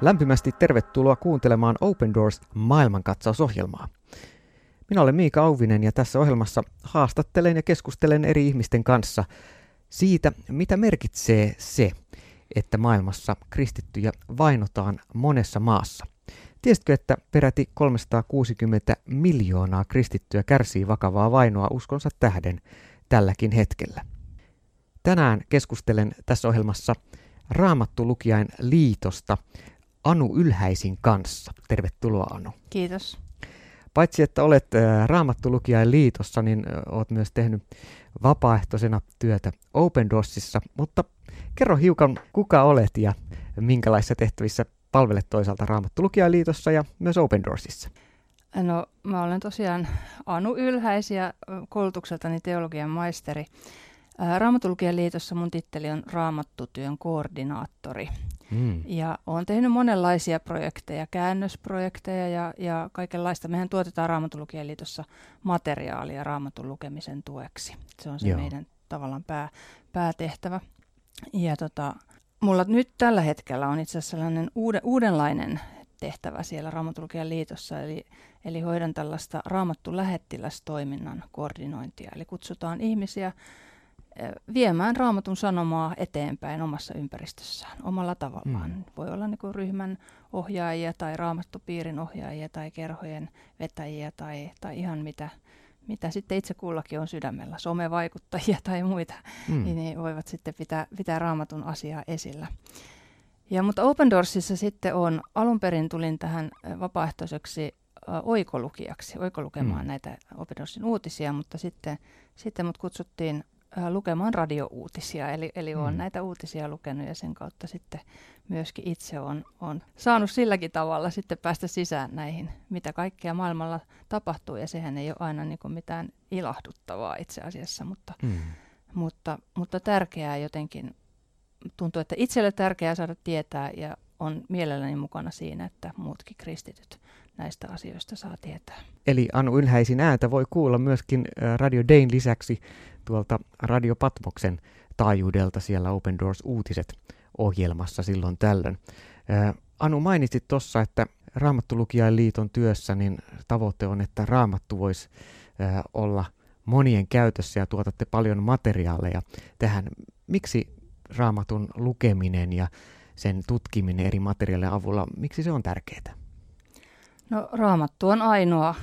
Lämpimästi tervetuloa kuuntelemaan Open Doors maailmankatsausohjelmaa. Minä olen Miika Auvinen ja tässä ohjelmassa haastattelen ja keskustelen eri ihmisten kanssa siitä, mitä merkitsee se, että maailmassa kristittyjä vainotaan monessa maassa. Tiesitkö, että peräti 360 miljoonaa kristittyä kärsii vakavaa vainoa uskonsa tähden tälläkin hetkellä? Tänään keskustelen tässä ohjelmassa Raamattu-lukijain liitosta Anu Ylhäisin kanssa. Tervetuloa Anu. Kiitos. Paitsi että olet Raamattu-lukijain liitossa, niin olet myös tehnyt vapaaehtoisena työtä Open Doorsissa, mutta kerro hiukan kuka olet ja minkälaisissa tehtävissä palvelet toisaalta Raamattu-lukijain liitossa ja myös Open Doorsissa. No mä olen tosiaan Anu Ylhäis ja koulutukseltani teologian maisteri. Raamatulukijan liitossa mun titteli on raamattutyön koordinaattori. Mm. Ja olen tehnyt monenlaisia projekteja, käännösprojekteja ja, ja kaikenlaista. Mehän tuotetaan Raamatulukijan liitossa materiaalia raamatun lukemisen tueksi. Se on se Joo. meidän tavallaan pää, päätehtävä. Ja tota, mulla nyt tällä hetkellä on itse asiassa sellainen uuden, uudenlainen tehtävä siellä Raamatulukijan liitossa, eli, eli hoidan tällaista raamattu lähettilästoiminnan koordinointia. Eli kutsutaan ihmisiä viemään raamatun sanomaa eteenpäin omassa ympäristössään omalla tavallaan. Mm. Voi olla niin kuin ryhmän ohjaajia tai raamattupiirin ohjaajia tai kerhojen vetäjiä tai, tai ihan mitä, mitä sitten itse kullakin on sydämellä, somevaikuttajia tai muita, mm. niin ne voivat sitten pitää, pitää raamatun asiaa esillä. Ja, mutta Open Doorsissa sitten on, alun perin tulin tähän vapaaehtoiseksi oikolukijaksi, oikolukemaan mm. näitä Open Doorsin uutisia, mutta sitten, sitten mut kutsuttiin lukemaan radiouutisia, eli, eli olen mm. näitä uutisia lukenut ja sen kautta sitten myöskin itse on, on saanut silläkin tavalla sitten päästä sisään näihin, mitä kaikkea maailmalla tapahtuu, ja sehän ei ole aina niin kuin mitään ilahduttavaa itse asiassa, mutta, mm. mutta, mutta tärkeää jotenkin, tuntuu, että itselle tärkeää saada tietää, ja on mielelläni mukana siinä, että muutkin kristityt näistä asioista saa tietää. Eli Anu Ylhäisin ääntä voi kuulla myöskin Radio Dayn lisäksi tuolta Radio Patmoksen taajuudelta siellä Open Doors Uutiset ohjelmassa silloin tällöin. Anu mainitsit tuossa, että Raamattulukijain liiton työssä niin tavoite on, että Raamattu voisi olla monien käytössä ja tuotatte paljon materiaaleja tähän. Miksi Raamatun lukeminen ja sen tutkiminen eri materiaalien avulla, miksi se on tärkeää? No Raamattu on ainoa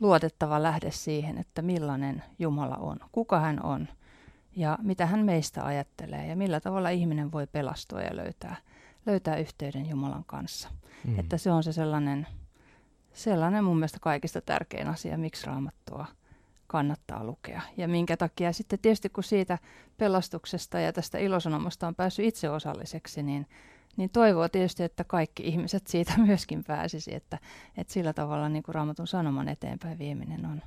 luotettava lähde siihen, että millainen Jumala on, kuka hän on ja mitä hän meistä ajattelee ja millä tavalla ihminen voi pelastua ja löytää, löytää yhteyden Jumalan kanssa. Mm. Että se on se sellainen, sellainen mun mielestä kaikista tärkein asia, miksi raamattua kannattaa lukea. Ja minkä takia sitten tietysti kun siitä pelastuksesta ja tästä ilosanomasta on päässyt itse osalliseksi, niin niin toivoo tietysti, että kaikki ihmiset siitä myöskin pääsisi, että, että sillä tavalla niin kuin raamatun sanoman eteenpäin vieminen on,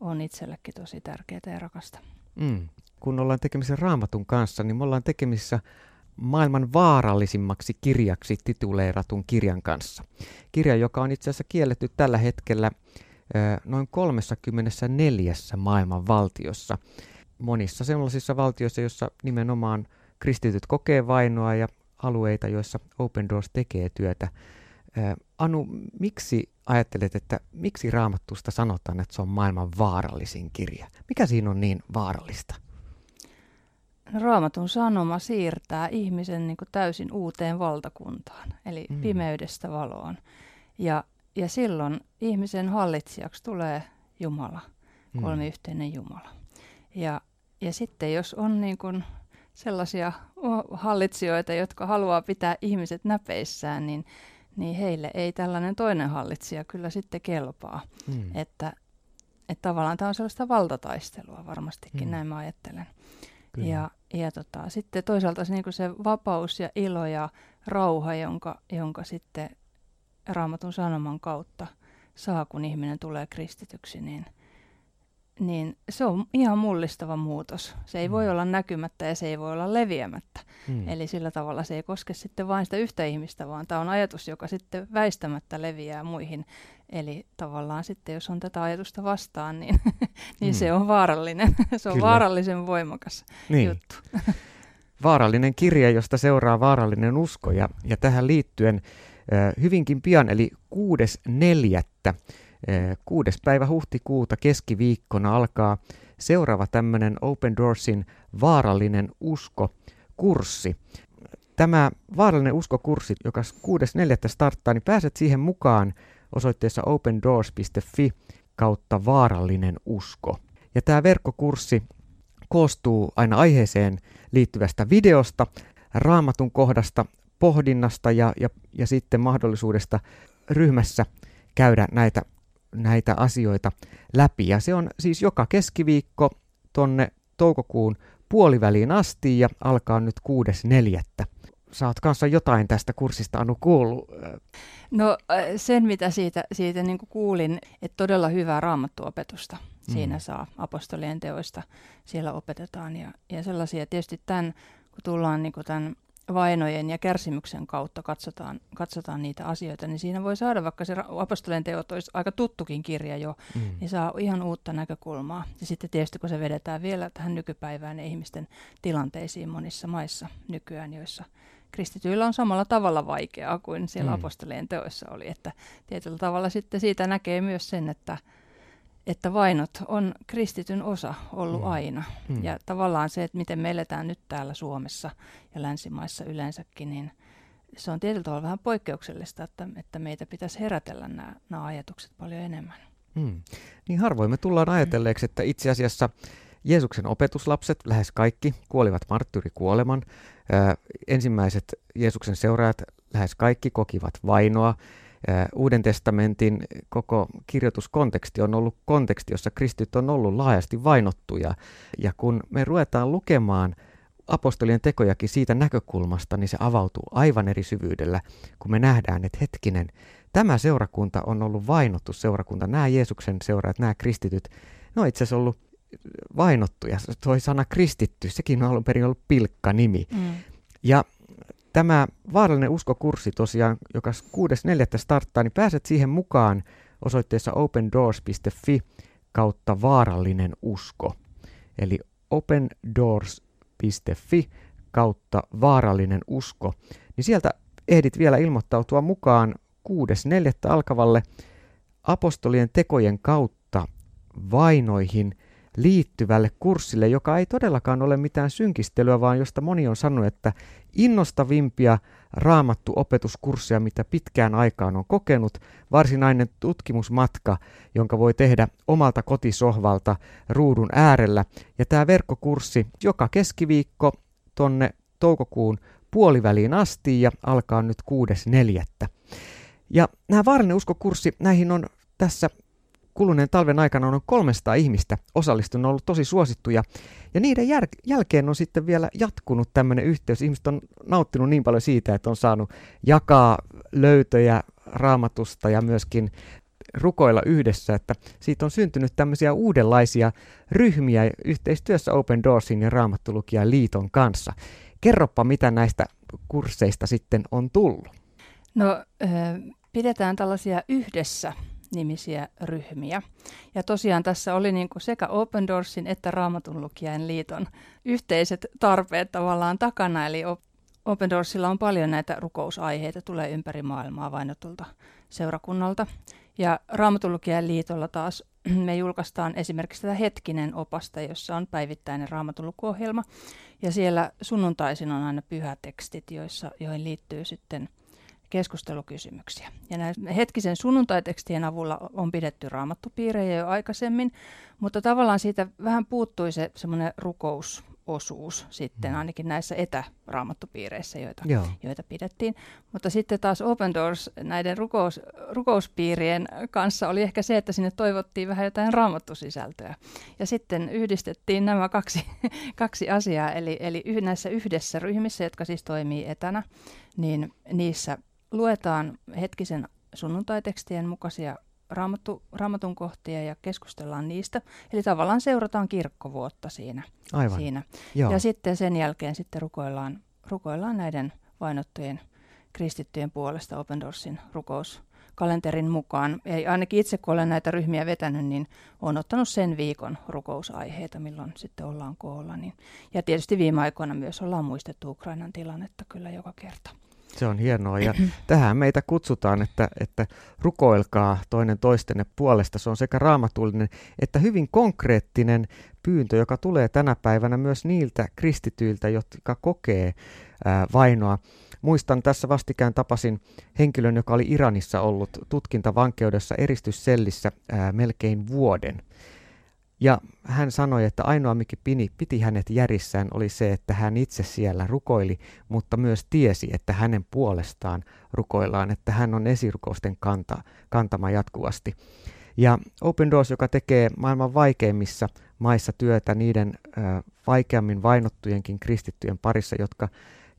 on itsellekin tosi tärkeää ja rakasta. Mm. Kun ollaan tekemisissä raamatun kanssa, niin me ollaan tekemisissä maailman vaarallisimmaksi kirjaksi tituleeratun kirjan kanssa. Kirja, joka on itse asiassa kielletty tällä hetkellä noin 34 maailman valtiossa. Monissa sellaisissa valtioissa, joissa nimenomaan kristityt kokee vainoa ja alueita, joissa Open Doors tekee työtä. Anu, miksi ajattelet, että miksi raamattusta sanotaan, että se on maailman vaarallisin kirja? Mikä siinä on niin vaarallista? Raamatun sanoma siirtää ihmisen niin kuin täysin uuteen valtakuntaan, eli mm. pimeydestä valoon. Ja, ja silloin ihmisen hallitsijaksi tulee Jumala, mm. kolmiyhteinen Jumala. Ja, ja sitten jos on niin kuin sellaisia hallitsijoita, jotka haluaa pitää ihmiset näpeissään, niin, niin heille ei tällainen toinen hallitsija kyllä sitten kelpaa. Mm. Että, että tavallaan tämä on sellaista valtataistelua varmastikin, mm. näin mä ajattelen. Kyllä. Ja, ja tota, sitten toisaalta se, niin se vapaus ja ilo ja rauha, jonka, jonka sitten raamatun sanoman kautta saa, kun ihminen tulee kristityksi, niin – niin se on ihan mullistava muutos. Se ei mm. voi olla näkymättä ja se ei voi olla leviämättä. Mm. Eli sillä tavalla se ei koske sitten vain sitä yhtä ihmistä, vaan tämä on ajatus, joka sitten väistämättä leviää muihin. Eli tavallaan sitten, jos on tätä ajatusta vastaan, niin, niin mm. se on vaarallinen. se on Kyllä. vaarallisen voimakas niin. juttu. vaarallinen kirja, josta seuraa vaarallinen usko. Ja, ja tähän liittyen hyvinkin pian, eli 6.4. Kuudes päivä huhtikuuta keskiviikkona alkaa seuraava tämmöinen Open Doorsin vaarallinen usko-kurssi. Tämä vaarallinen uskokurssi, joka 6.4. starttaa, niin pääset siihen mukaan osoitteessa opendoors.fi kautta vaarallinen usko. Ja tämä verkkokurssi koostuu aina aiheeseen liittyvästä videosta, raamatun kohdasta, pohdinnasta ja, ja, ja sitten mahdollisuudesta ryhmässä käydä näitä, näitä asioita läpi. Ja se on siis joka keskiviikko tonne toukokuun puoliväliin asti ja alkaa nyt 6.4. Saat kanssa jotain tästä kurssista, Anu, kuullut? No sen, mitä siitä, siitä niin kuin kuulin, että todella hyvää raamattuopetusta siinä mm. saa apostolien teoista. Siellä opetetaan ja, ja sellaisia. Tietysti tämän, kun tullaan niin kuin tämän vainojen ja kärsimyksen kautta katsotaan, katsotaan niitä asioita, niin siinä voi saada, vaikka se apostolien teot olisi aika tuttukin kirja jo, mm. niin saa ihan uutta näkökulmaa. Ja sitten tietysti kun se vedetään vielä tähän nykypäivään ja ihmisten tilanteisiin monissa maissa nykyään, joissa kristityillä on samalla tavalla vaikeaa kuin siellä mm. apostolien teoissa oli, että tietyllä tavalla sitten siitä näkee myös sen, että että vainot on kristityn osa ollut mm. aina. Mm. Ja tavallaan se, että miten me eletään nyt täällä Suomessa ja länsimaissa yleensäkin, niin se on tietyllä tavalla vähän poikkeuksellista, että, että meitä pitäisi herätellä nämä, nämä ajatukset paljon enemmän. Mm. Niin harvoin me tullaan ajatelleeksi, että itse asiassa Jeesuksen opetuslapset, lähes kaikki, kuolivat marttyyrikuoleman. Ö, ensimmäiset Jeesuksen seuraajat, lähes kaikki, kokivat vainoa. Uuden testamentin koko kirjoituskonteksti on ollut konteksti, jossa kristit on ollut laajasti vainottuja. Ja kun me ruvetaan lukemaan apostolien tekojakin siitä näkökulmasta, niin se avautuu aivan eri syvyydellä, kun me nähdään, että hetkinen, tämä seurakunta on ollut vainottu seurakunta. Nämä Jeesuksen seuraajat, nämä kristityt, ne on itse asiassa ollut vainottuja. Tuo sana kristitty, sekin on alun perin ollut pilkka nimi. Mm. Ja tämä vaarallinen uskokurssi tosiaan, joka 6.4. starttaa, niin pääset siihen mukaan osoitteessa opendoors.fi kautta vaarallinen usko. Eli opendoors.fi kautta vaarallinen usko. Niin sieltä ehdit vielä ilmoittautua mukaan 6.4. alkavalle apostolien tekojen kautta vainoihin – liittyvälle kurssille, joka ei todellakaan ole mitään synkistelyä, vaan josta moni on sanonut, että innostavimpia raamattu opetuskursseja, mitä pitkään aikaan on kokenut, varsinainen tutkimusmatka, jonka voi tehdä omalta kotisohvalta ruudun äärellä. Ja tämä verkkokurssi joka keskiviikko tonne toukokuun puoliväliin asti ja alkaa nyt 6.4. Ja nämä vaarallinen uskokurssi, näihin on tässä kuluneen talven aikana on 300 ihmistä osallistunut, ollut tosi suosittuja. Ja niiden jär- jälkeen on sitten vielä jatkunut tämmöinen yhteys. Ihmiset on nauttinut niin paljon siitä, että on saanut jakaa löytöjä raamatusta ja myöskin rukoilla yhdessä, että siitä on syntynyt tämmöisiä uudenlaisia ryhmiä yhteistyössä Open Doorsin ja Raamattulukijan liiton kanssa. Kerropa, mitä näistä kursseista sitten on tullut. No, pidetään tällaisia yhdessä nimisiä ryhmiä. Ja tosiaan tässä oli niin kuin sekä Open Doorsin että Raamatun lukijain liiton yhteiset tarpeet tavallaan takana, eli Open Doorsilla on paljon näitä rukousaiheita, tulee ympäri maailmaa vainotulta seurakunnalta. Ja Raamatun liitolla taas me julkaistaan esimerkiksi tätä Hetkinen opasta, jossa on päivittäinen Raamatun lukuohjelma. Ja siellä sunnuntaisin on aina pyhätekstit, joissa, joihin liittyy sitten keskustelukysymyksiä. Ja näiden hetkisen sunnuntaitekstien avulla on pidetty raamattupiirejä jo aikaisemmin, mutta tavallaan siitä vähän puuttui se semmoinen rukousosuus sitten, mm. ainakin näissä etäraamattupiireissä, joita, joita pidettiin. Mutta sitten taas Open Doors näiden rukous, rukouspiirien kanssa oli ehkä se, että sinne toivottiin vähän jotain raamattusisältöä. Ja sitten yhdistettiin nämä kaksi, kaksi asiaa, eli, eli näissä yhdessä ryhmissä, jotka siis toimii etänä, niin niissä luetaan hetkisen sunnuntaitekstien mukaisia raamattu, raamatun kohtia ja keskustellaan niistä. Eli tavallaan seurataan kirkkovuotta siinä. Aivan. siinä. Ja sitten sen jälkeen sitten rukoillaan, rukoillaan näiden vainottujen kristittyjen puolesta Open Doorsin rukous kalenterin mukaan. Ja ainakin itse kun olen näitä ryhmiä vetänyt, niin olen ottanut sen viikon rukousaiheita, milloin sitten ollaan koolla. Niin. Ja tietysti viime aikoina myös ollaan muistettu Ukrainan tilannetta kyllä joka kerta. Se on hienoa ja tähän meitä kutsutaan, että, että rukoilkaa toinen toistenne puolesta. Se on sekä raamatullinen että hyvin konkreettinen pyyntö, joka tulee tänä päivänä myös niiltä kristityiltä, jotka kokee ää, vainoa. Muistan tässä vastikään tapasin henkilön, joka oli Iranissa ollut tutkintavankeudessa eristyssellissä ää, melkein vuoden. Ja hän sanoi, että ainoa mikä pini, piti hänet järissään oli se, että hän itse siellä rukoili, mutta myös tiesi, että hänen puolestaan rukoillaan, että hän on esirukousten kanta, kantama jatkuvasti. Ja Open Doors, joka tekee maailman vaikeimmissa maissa työtä niiden ö, vaikeammin vainottujenkin kristittyjen parissa, jotka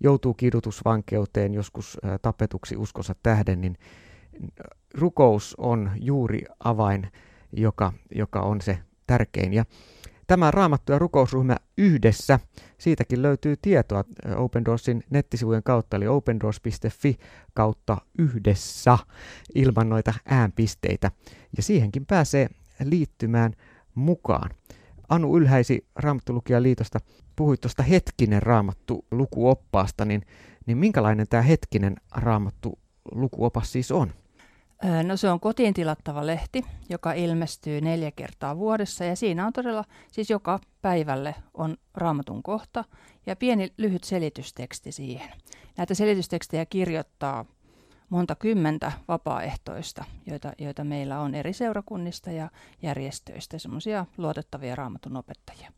joutuu kidutusvankeuteen, joskus ö, tapetuksi uskonsa tähden, niin rukous on juuri avain, joka, joka on se tärkein. Ja tämä raamattu ja rukousryhmä yhdessä, siitäkin löytyy tietoa Open Doorsin nettisivujen kautta, eli opendoors.fi kautta yhdessä ilman noita äänpisteitä. Ja siihenkin pääsee liittymään mukaan. Anu Ylhäisi Raamattulukijaliitosta puhui tuosta hetkinen raamattu lukuoppaasta, niin, niin minkälainen tämä hetkinen raamattu lukuopas siis on? No se on kotiin tilattava lehti, joka ilmestyy neljä kertaa vuodessa ja siinä on todella, siis joka päivälle on raamatun kohta ja pieni lyhyt selitysteksti siihen. Näitä selitystekstejä kirjoittaa monta kymmentä vapaaehtoista, joita, joita meillä on eri seurakunnista ja järjestöistä, semmoisia luotettavia raamatun opettajia.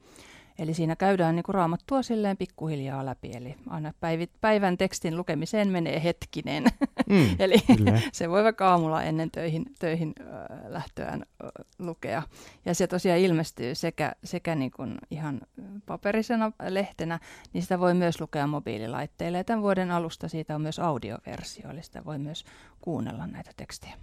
Eli siinä käydään niin kuin raamattua silleen pikkuhiljaa läpi, eli aina päivit, päivän tekstin lukemiseen menee hetkinen. Mm, eli se voi vaikka aamulla ennen töihin, töihin äh, lähtöään äh, lukea. Ja se tosiaan ilmestyy sekä, sekä niin kuin ihan paperisena lehtenä, niin sitä voi myös lukea mobiililaitteille. Ja tämän vuoden alusta siitä on myös audioversio, eli sitä voi myös kuunnella näitä tekstejä.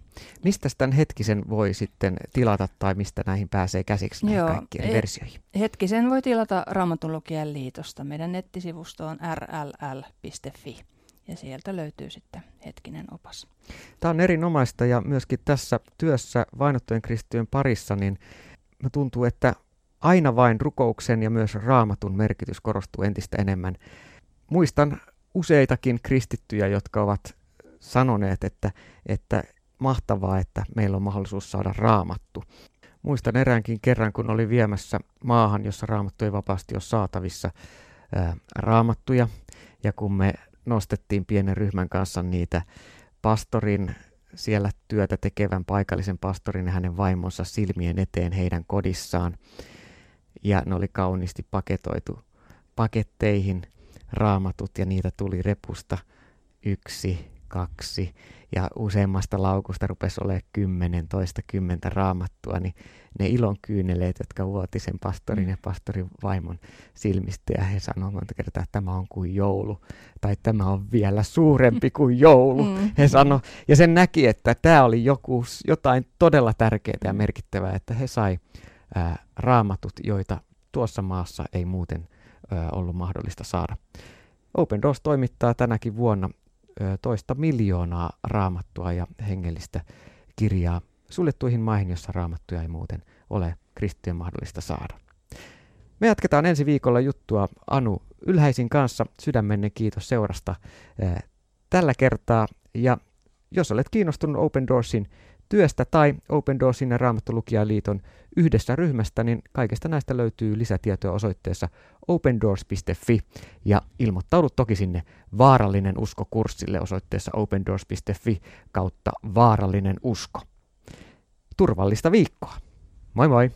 Mistä tämän hetkisen voi sitten tilata tai mistä näihin pääsee käsiksi näihin Joo, kaikkiin versioihin? Hetkisen voi tilata Raamatun liitosta. Meidän nettisivusto on rll.fi ja sieltä löytyy sitten hetkinen opas. Tämä on erinomaista ja myöskin tässä työssä vainottujen kristittyjen parissa, niin tuntuu, että aina vain rukouksen ja myös raamatun merkitys korostuu entistä enemmän. Muistan useitakin kristittyjä, jotka ovat sanoneet, että, että mahtavaa, että meillä on mahdollisuus saada raamattu. Muistan eräänkin kerran, kun oli viemässä maahan, jossa raamattu ei vapaasti ole saatavissa ää, raamattuja, ja kun me nostettiin pienen ryhmän kanssa niitä pastorin siellä työtä tekevän paikallisen pastorin ja hänen vaimonsa silmien eteen heidän kodissaan. Ja ne oli kauniisti paketoitu paketteihin raamatut ja niitä tuli repusta yksi, kaksi ja useammasta laukusta rupesi olemaan kymmenen, toista kymmentä raamattua, niin ne ilon kyyneleet, jotka vuoti sen pastorin mm. ja pastorin vaimon silmistä ja he sanoivat monta kertaa, että tämä on kuin joulu tai tämä on vielä suurempi kuin joulu. Mm. He sano, ja sen näki, että tämä oli joku, jotain todella tärkeää ja merkittävää, että he sai ää, raamatut, joita tuossa maassa ei muuten ää, ollut mahdollista saada. Open Doors toimittaa tänäkin vuonna toista miljoonaa raamattua ja hengellistä kirjaa suljettuihin maihin, jossa raamattuja ei muuten ole kristittyjen mahdollista saada. Me jatketaan ensi viikolla juttua Anu Ylhäisin kanssa. Sydämenne kiitos seurasta tällä kertaa. Ja jos olet kiinnostunut Open Doorsin työstä tai Open Doorsin ja Raamattolukijaliiton yhdessä ryhmästä, niin kaikesta näistä löytyy lisätietoja osoitteessa opendoors.fi ja ilmoittaudu toki sinne vaarallinen usko kurssille osoitteessa opendoors.fi kautta vaarallinen usko. Turvallista viikkoa. Moi moi!